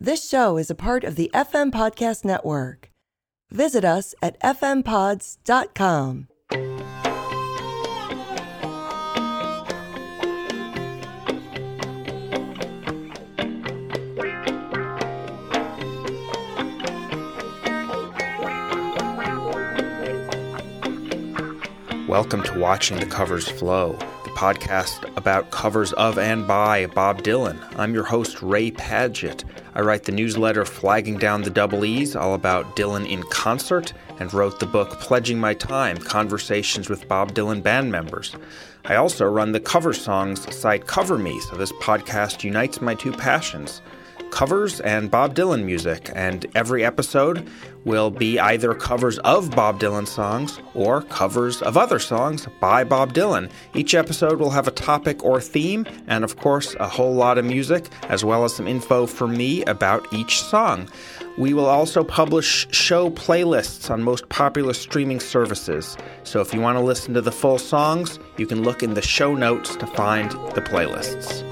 This show is a part of the FM Podcast Network. Visit us at fmpods.com. Welcome to Watching the Covers Flow, podcast about covers of and by Bob Dylan. I'm your host, Ray Padgett. I write the newsletter Flagging Down the Double E's, all about Dylan in concert, and wrote the book Pledging My Time Conversations with Bob Dylan Band Members. I also run the cover songs site Cover Me, so this podcast unites my two passions covers and Bob Dylan music, and every episode will be either covers of Bob Dylan songs or covers of other songs by Bob Dylan. Each episode will have a topic or theme, and of course, a whole lot of music, as well as some info from me about each song. We will also publish show playlists on most popular streaming services. So if you want to listen to the full songs, you can look in the show notes to find the playlists.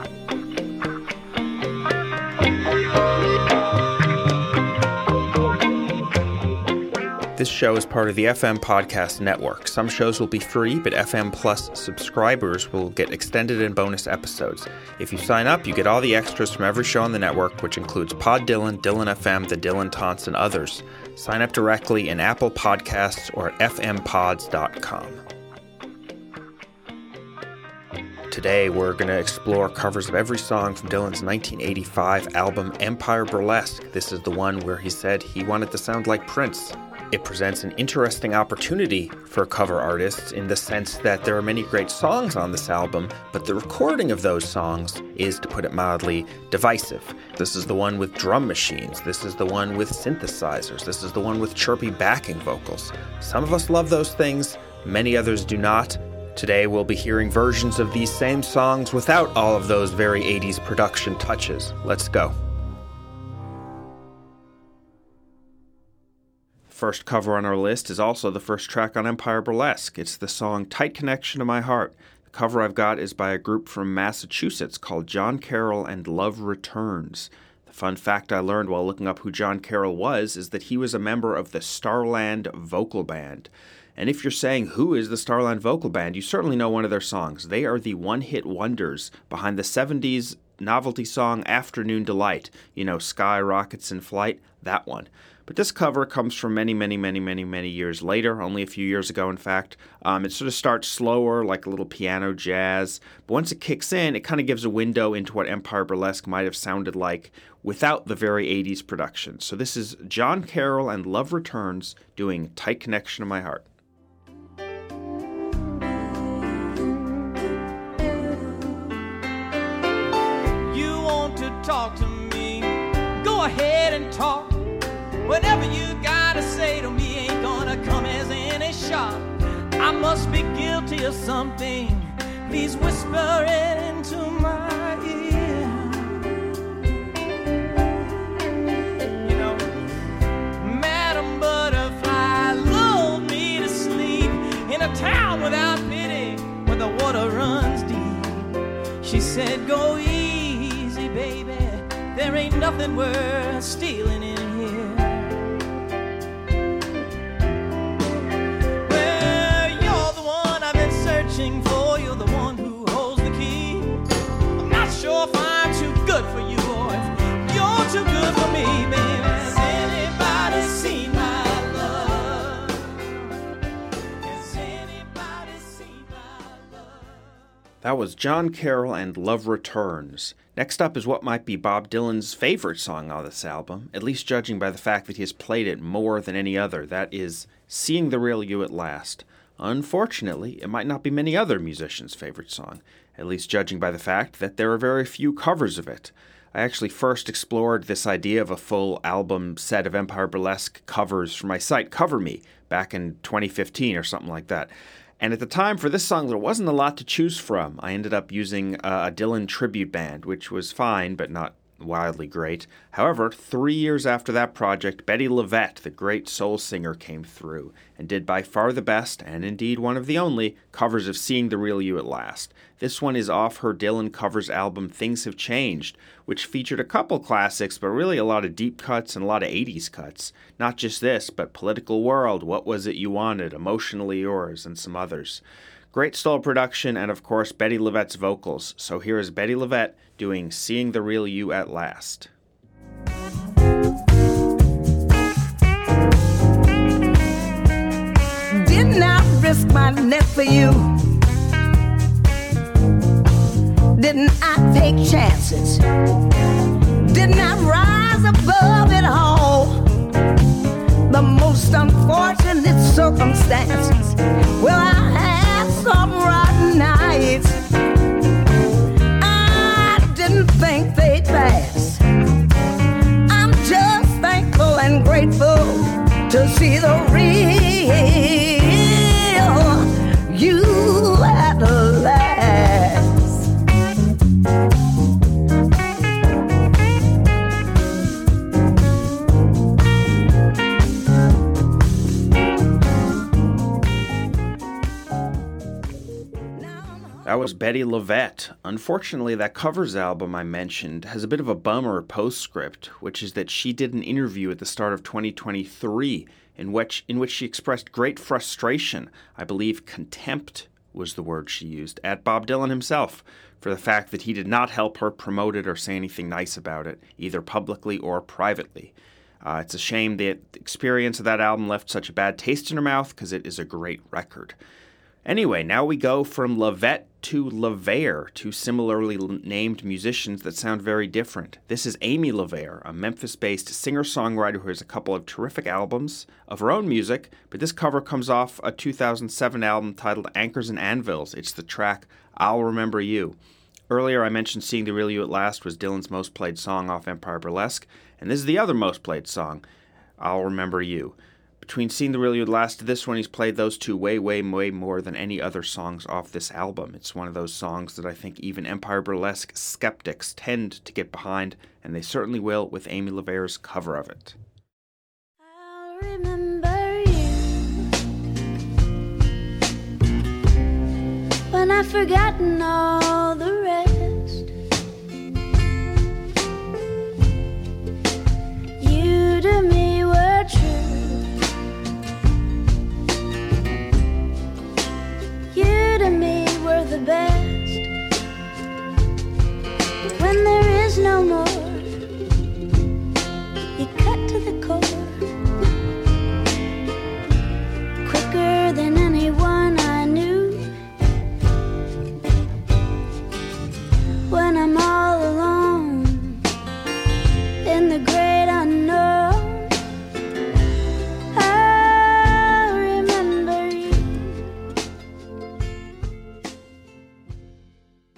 This show is part of the FM Podcast Network. Some shows will be free, but FM Plus subscribers will get extended and bonus episodes. If you sign up, you get all the extras from every show on the network, which includes Pod Dylan, Dylan FM, The Dylan Taunts, and others. Sign up directly in Apple Podcasts or at fmpods.com. Today, we're going to explore covers of every song from Dylan's 1985 album Empire Burlesque. This is the one where he said he wanted to sound like Prince. It presents an interesting opportunity for cover artists in the sense that there are many great songs on this album, but the recording of those songs is, to put it mildly, divisive. This is the one with drum machines, this is the one with synthesizers, this is the one with chirpy backing vocals. Some of us love those things, many others do not. Today we'll be hearing versions of these same songs without all of those very 80s production touches. Let's go. First cover on our list is also the first track on Empire Burlesque. It's the song Tight Connection to My Heart. The cover I've got is by a group from Massachusetts called Jon Carroll and Love Returns. The fun fact I learned while looking up who Jon Carroll was is that he was a member of the Starland Vocal Band. And if you're saying who is the Starland Vocal Band, you certainly know one of their songs. They are the one hit wonders behind the 70s novelty song Afternoon Delight. You know, Sky Rockets in Flight, that one. But this cover comes from many, many, many, many, many years later, only a few years ago, in fact. Um, it sort of starts slower, like a little piano jazz, but once it kicks in, it kind of gives a window into what Empire Burlesque might have sounded like without the very 80s production. So this is Jon Carroll and Love Returns doing Tight Connection to My Heart. You want to talk to me? Go ahead and talk. Whatever you gotta say to me ain't gonna come as any shock. I must be guilty of something. Please whisper it into my ear. You know, Madam Butterfly lulled me to sleep in a town without pity where the water runs deep. She said, Go easy, baby. There ain't nothing worth stealing That was Jon Carroll and Love Returns. Next up is what might be Bob Dylan's favorite song on this album, at least judging by the fact that he has played it more than any other. That is Seeing the Real You at Last. Unfortunately, it might not be many other musicians' favorite song, at least judging by the fact that there are very few covers of it. I actually first explored this idea of a full album set of Empire Burlesque covers for my site Cover Me back in 2015 or something like that. And at the time for this song, there wasn't a lot to choose from. I ended up using uh, a Dylan tribute band, which was fine, but not wildly great. However, three years after that project, Bettye LaVette, the great soul singer, came through and did by far the best, and indeed one of the only, covers of Seeing the Real You at Last. This one is off her Dylan covers album Things Have Changed, which featured a couple classics, but really a lot of deep cuts and a lot of 80s cuts. Not just this, but Political World, What Was It You Wanted, Emotionally Yours, and some others. Great style production, and of course, Bettye LaVette's vocals. So here is Bettye LaVette doing Seeing the Real You at Last. Did not I risk my neck for you. Didn't I take chances? Did not I rise above it all. The most unfortunate circumstances. Well, I That was LaVette. Unfortunately, that covers album I mentioned has a bit of a bummer postscript, which is that she did an interview at the start of 2023 in which in which she expressed great frustration, I believe contempt was the word she used, at Bob Dylan himself for the fact that he did not help her promote it or say anything nice about it, either publicly or privately. Uh, it's a shame that the experience of that album left such a bad taste in her mouth because it is a great record. Anyway, now we go from LaVette to LaVere, two similarly named musicians that sound very different. This is Amy LaVere, a Memphis based singer songwriter who has a couple of terrific albums of her own music, but this cover comes off a 2007 album titled Anchors and Anvils. It's the track I'll Remember You. Earlier, I mentioned Seeing the Real You at Last was Dylan's most played song off Empire Burlesque, and this is the other most played song, I'll Remember You. Between Seeing the Real You Last to this one, he's played those two way, way, way more than any other songs off this album. It's one of those songs that I think even Empire Burlesque skeptics tend to get behind, and they certainly will with Amy LaVere's cover of it. I've forgotten all the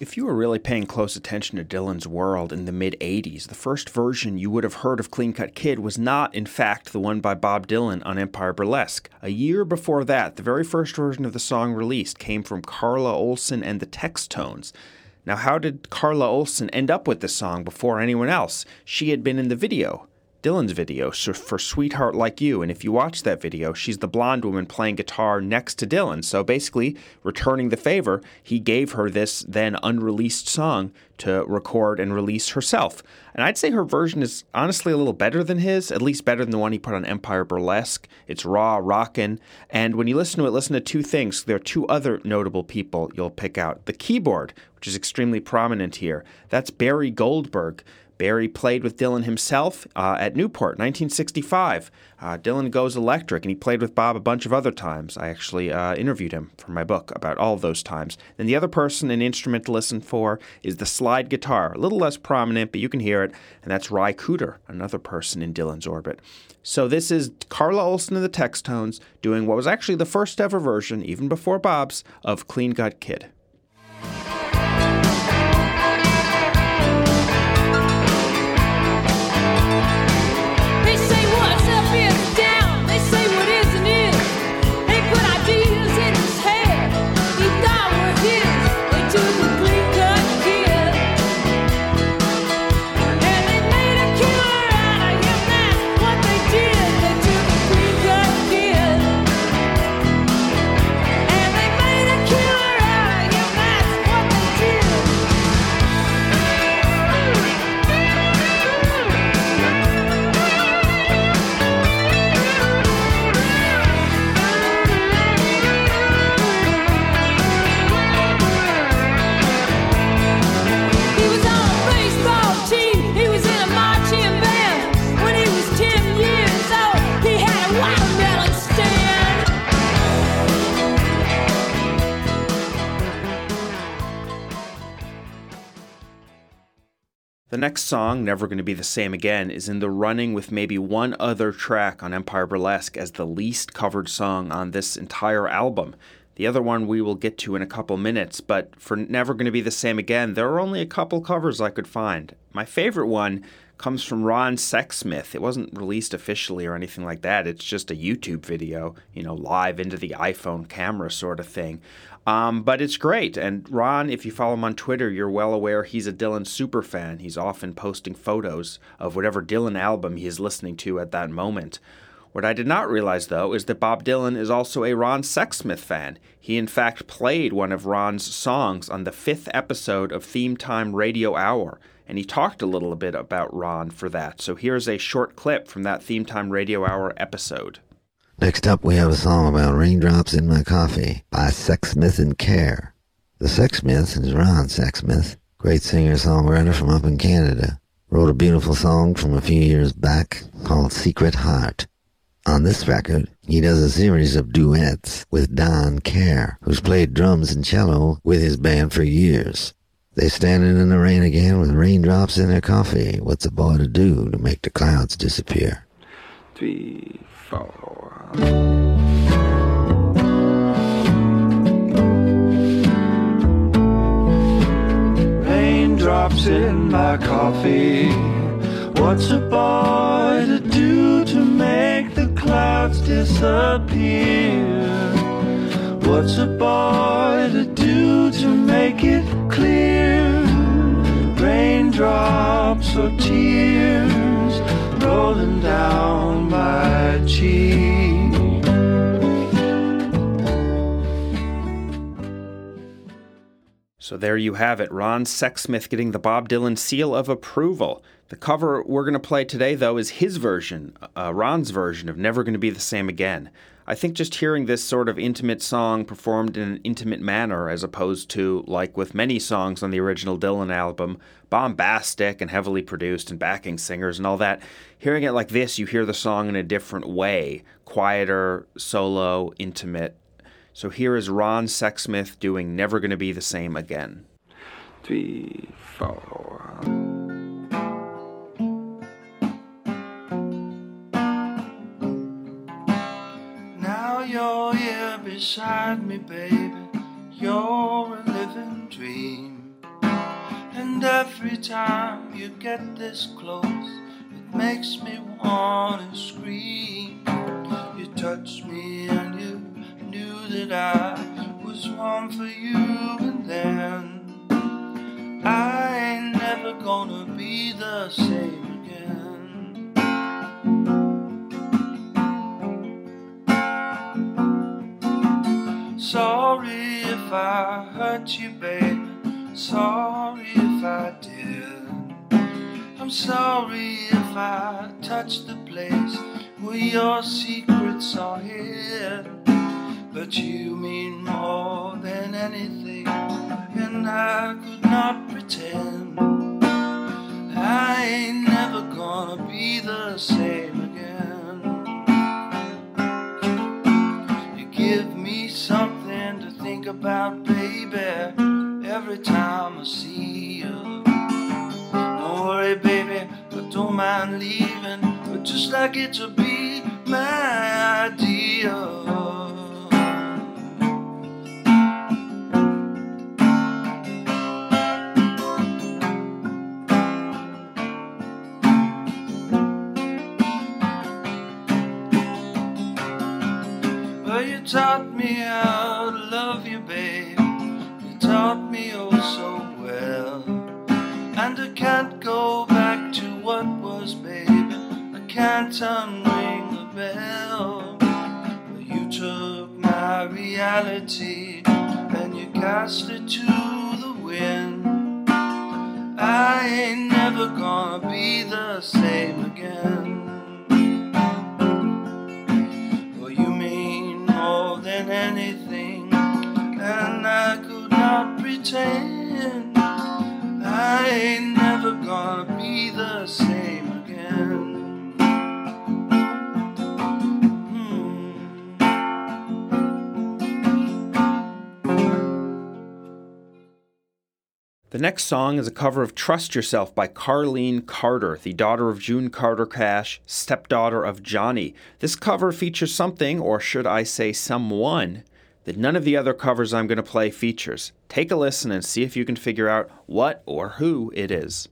If you were really paying close attention to Dylan's world in the mid 80s, the first version you would have heard of Clean Cut Kid was not, in fact, the one by Bob Dylan on Empire Burlesque. A year before that, the very first version of the song released came from Carla Olson and the Textones. Now, how did Carla Olson end up with this song before anyone else? She had been in the video. Dylan's video for Sweetheart Like You. And if you watch that video, she's the blonde woman playing guitar next to Dylan. So basically, returning the favor, he gave her this then unreleased song to record and release herself. And I'd say her version is honestly a little better than his, at least better than the one he put on Empire Burlesque. It's raw, rockin'. And when you listen to it, listen to two things. There are two other notable people you'll pick out. The keyboard, which is extremely prominent here, that's Barry Goldberg. Barry played with Dylan himself uh, at Newport, 1965. Uh, Dylan goes electric, and he played with Bob a bunch of other times. I actually uh, interviewed him for my book about all of those times. And the other person, an instrument to listen for, is the slide guitar, a little less prominent, but you can hear it, and that's Ry Cooder, another person in Dylan's orbit. So this is Carla Olson and the Textones doing what was actually the first ever version, even before Bob's, of Clean Cut Kid. Song, Never Gonna Be the Same Again, is in the running with maybe one other track on Empire Burlesque as the least covered song on this entire album. The other one we will get to in a couple minutes, but for Never Gonna Be the Same Again, there are only a couple covers I could find. My favorite one comes from Ron Sexsmith. It wasn't released officially or anything like that. It's just a YouTube video, you know, live into the iPhone camera sort of thing. Um, but it's great. And Ron, if you follow him on Twitter, you're well aware he's a Dylan super fan. He's often posting photos of whatever Dylan album he is listening to at that moment. What I did not realize, though, is that Bob Dylan is also a Ron Sexsmith fan. He, in fact, played one of Ron's songs on the fifth episode of Theme Time Radio Hour and he talked a little bit about Ron for that. So here's a short clip from that Theme Time Radio Hour episode. Next up, we have a song about raindrops in my coffee by Sexsmith and Kerr. The Sexsmith is Ron Sexsmith, great singer-songwriter from up in Canada. Wrote a beautiful song from a few years back called Secret Heart. On this record, he does a series of duets with Don Kerr, who's played drums and cello with his band for years. They standing in the rain again with raindrops in their coffee. What's a boy to do to make the clouds disappear? Three, four. Raindrops in my coffee. What's a boy to do to make the clouds disappear? What's a boy to Or tears rolling down my cheek. So there you have it, Ron Sexsmith getting the Bob Dylan seal of approval. The cover we're going to play today, though, is his version, uh, Ron's version of Never Gonna Be the Same Again. I think just hearing this sort of intimate song performed in an intimate manner, as opposed to, like with many songs on the original Dylan album, bombastic and heavily produced and backing singers and all that, hearing it like this, you hear the song in a different way quieter, solo, intimate. So here is Ron Sexsmith doing Never Gonna Be the Same Again. Three, four. Beside me, baby. You're a living dream. And every time you get this close, it makes me wanna scream. You touched me and you knew that I was one for you, and then I ain't never gonna be the same if I hurt you, babe. Sorry if I did. I'm sorry if I touched the place where your secrets are hid. But you mean more than anything, and I could not pretend. I ain't never gonna be the same about, baby, every time I see you. Don't worry, baby, I don't mind leaving, but just like it to be my idea. Well, you taught me how to love you, babe. You taught me oh so well. And I can't go back to what was, babe. I can't unring the bell. You took my reality and you cast it to the wind. I ain't never gonna be the same again. Pretend I ain't never gonna be the same again. Hmm. The The next song is a cover of Trust Yourself by Carlene Carter, the daughter of June Carter Cash, stepdaughter of Johnny. This cover features something, or should I say someone, that none of the other covers I'm going to play features. Take a listen and see if you can figure out what or who it is.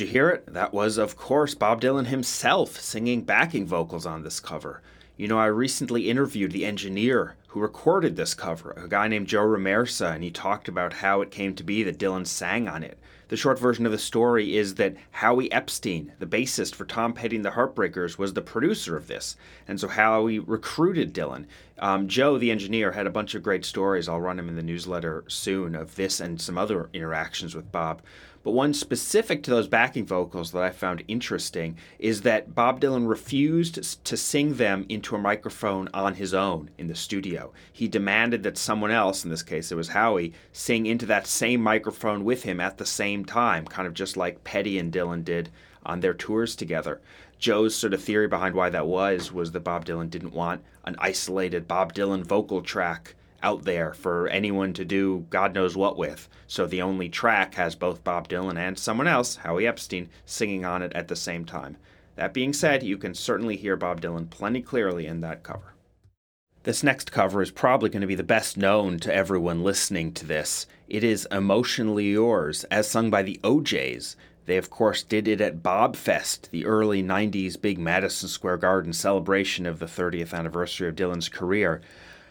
You hear it? That was, of course, Bob Dylan himself singing backing vocals on this cover. You know, I recently interviewed the engineer who recorded this cover, a guy named Joe Ramersa, and he talked about how it came to be that Dylan sang on it. The short version of the story is that Howie Epstein, the bassist for Tom Petty and the Heartbreakers, was the producer of this. And so Howie recruited Dylan. Um, Joe, the engineer, had a bunch of great stories. I'll run them in the newsletter soon of this and some other interactions with Bob. But one specific to those backing vocals that I found interesting is that Bob Dylan refused to sing them into a microphone on his own in the studio. He demanded that someone else, in this case it was Howie, sing into that same microphone with him at the same time, kind of just like Petty and Dylan did on their tours together. Joe's sort of theory behind why that was was that Bob Dylan didn't want an isolated Bob Dylan vocal track out there for anyone to do God knows what with. So the only track has both Bob Dylan and someone else, Howie Epstein, singing on it at the same time. That being said, you can certainly hear Bob Dylan plenty clearly in that cover. This next cover is probably going to be the best known to everyone listening to this. It is Emotionally Yours, as sung by the O'Jays. They, of course, did it at Bob Fest, the early 90s big Madison Square Garden celebration of the 30th anniversary of Dylan's career.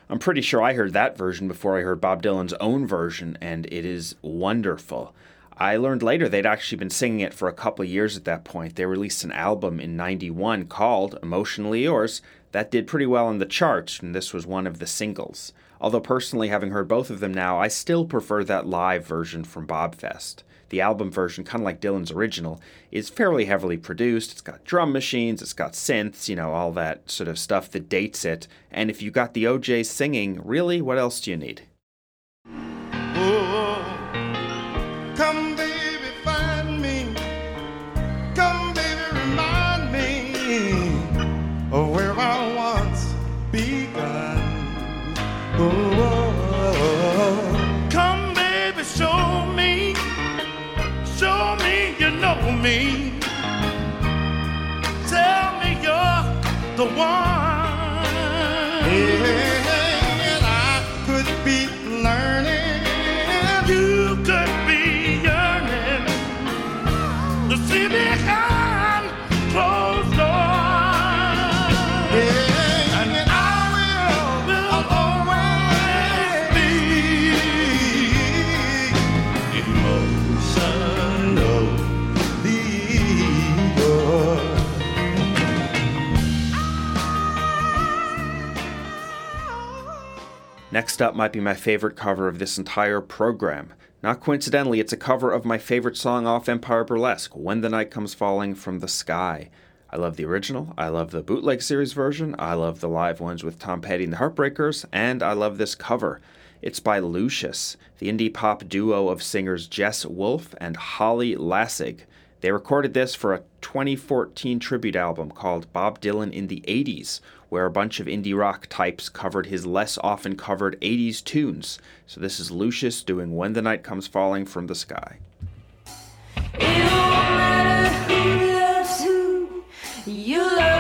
I'm pretty sure I heard that version before I heard Bob Dylan's own version, and it is wonderful. I learned later they'd actually been singing it for a couple years at that point. They released an album in 91 called Emotionally Yours that did pretty well on the charts, and this was one of the singles. Although personally, having heard both of them now, I still prefer that live version from Bobfest. The album version, kind of like Dylan's original, is fairly heavily produced. It's got drum machines, it's got synths, you know, all that sort of stuff that dates it. And if you got the OJ singing, really, what else do you need? Oh, come, baby, find me. Come, baby, remind me me. Tell me you're the one. And Next up might be my favorite cover of this entire program. Not coincidentally, it's a cover of my favorite song off Empire Burlesque, When the Night Comes Falling from the Sky. I love the original, I love the bootleg series version, I love the live ones with Tom Petty and the Heartbreakers, and I love this cover. It's by Lucius, the indie pop duo of singers Jess Wolfe and Holly Laessig. They recorded this for a 2014 tribute album called Bob Dylan in the 80s, where a bunch of indie rock types covered his less often covered 80s tunes. So this is Lucius doing When the Night Comes Falling from the Sky. You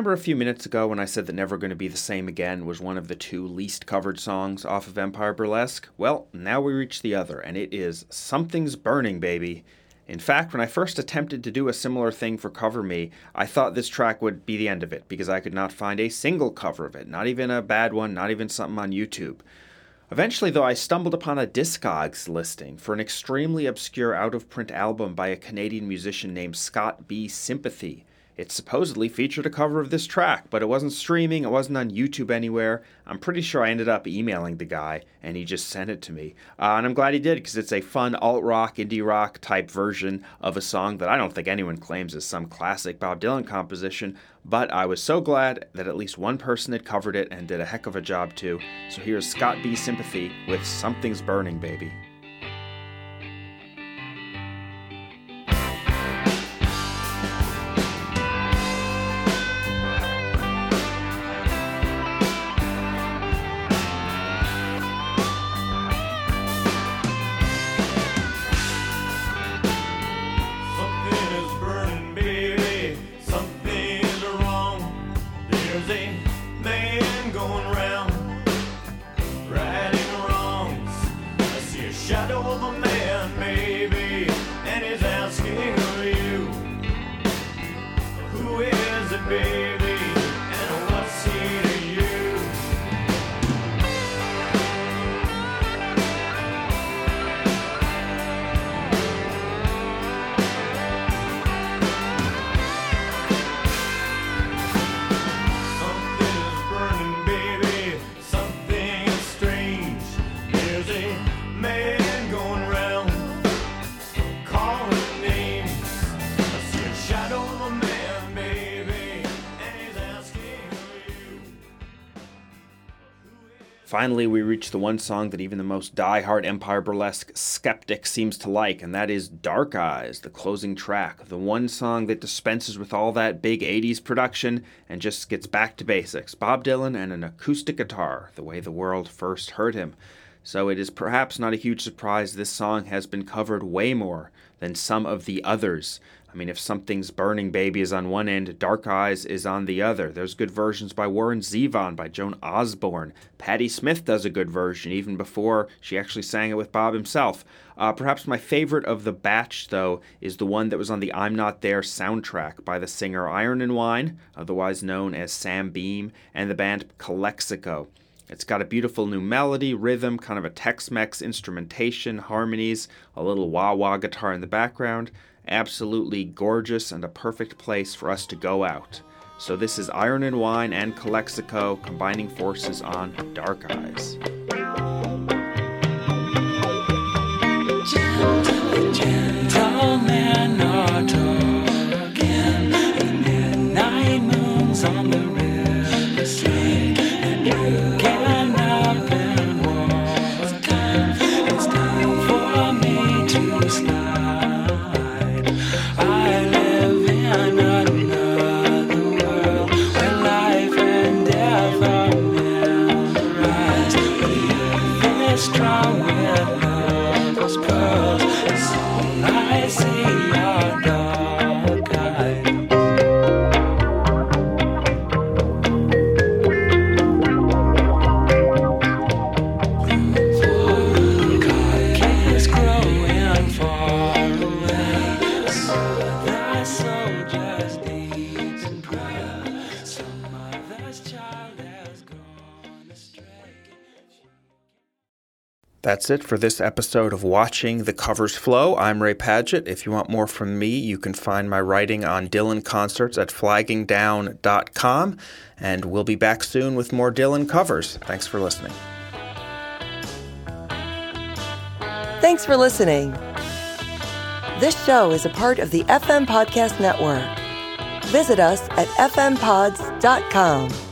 remember a few minutes ago when I said that Never Gonna Be the Same Again was one of the two least covered songs off of Empire Burlesque? Well, now we reach the other, and it is Something's Burning, Baby. In fact, when I first attempted to do a similar thing for Cover Me, I thought this track would be the end of it because I could not find a single cover of it, not even a bad one, not even something on YouTube. Eventually, though, I stumbled upon a Discogs listing for an extremely obscure out of print album by a Canadian musician named Scott B. Sympathy. It supposedly featured a cover of this track, but it wasn't streaming, it wasn't on YouTube anywhere. I'm pretty sure I ended up emailing the guy, and he just sent it to me. Uh, and I'm glad he did, because it's a fun alt rock, indie rock type version of a song that I don't think anyone claims is some classic Bob Dylan composition, but I was so glad that at least one person had covered it and did a heck of a job too. So here's Scott B. Sympathy with Something's Burning, Baby. Finally, we reach the one song that even the most die-hard Empire Burlesque skeptic seems to like, and that is Dark Eyes, the closing track. The one song that dispenses with all that big 80s production and just gets back to basics. Bob Dylan and an acoustic guitar, the way the world first heard him. So it is perhaps not a huge surprise this song has been covered way more than some of the others. I mean, if Something's Burning Baby is on one end, Dark Eyes is on the other. There's good versions by Warren Zevon, by Joan Osborne. Patti Smith does a good version, even before she actually sang it with Bob himself. Uh, perhaps my favorite of the batch, though, is the one that was on the I'm Not There soundtrack by the singer Iron and Wine, otherwise known as Sam Beam, and the band Calexico. It's got a beautiful new melody, rhythm, kind of a Tex Mex instrumentation, harmonies, a little wah wah guitar in the background. Absolutely gorgeous and a perfect place for us to go out. So, this is Iron and Wine and Calexico combining forces on Dark Eyes. Are talking, midnight moons on the That's it for this episode of Watching the Covers Flow. I'm Ray Padgett. If you want more from me, you can find my writing on Dylan concerts at flaggingdown.com. And we'll be back soon with more Dylan covers. Thanks for listening. Thanks for listening. This show is a part of the FM Podcast Network. Visit us at fmpods.com.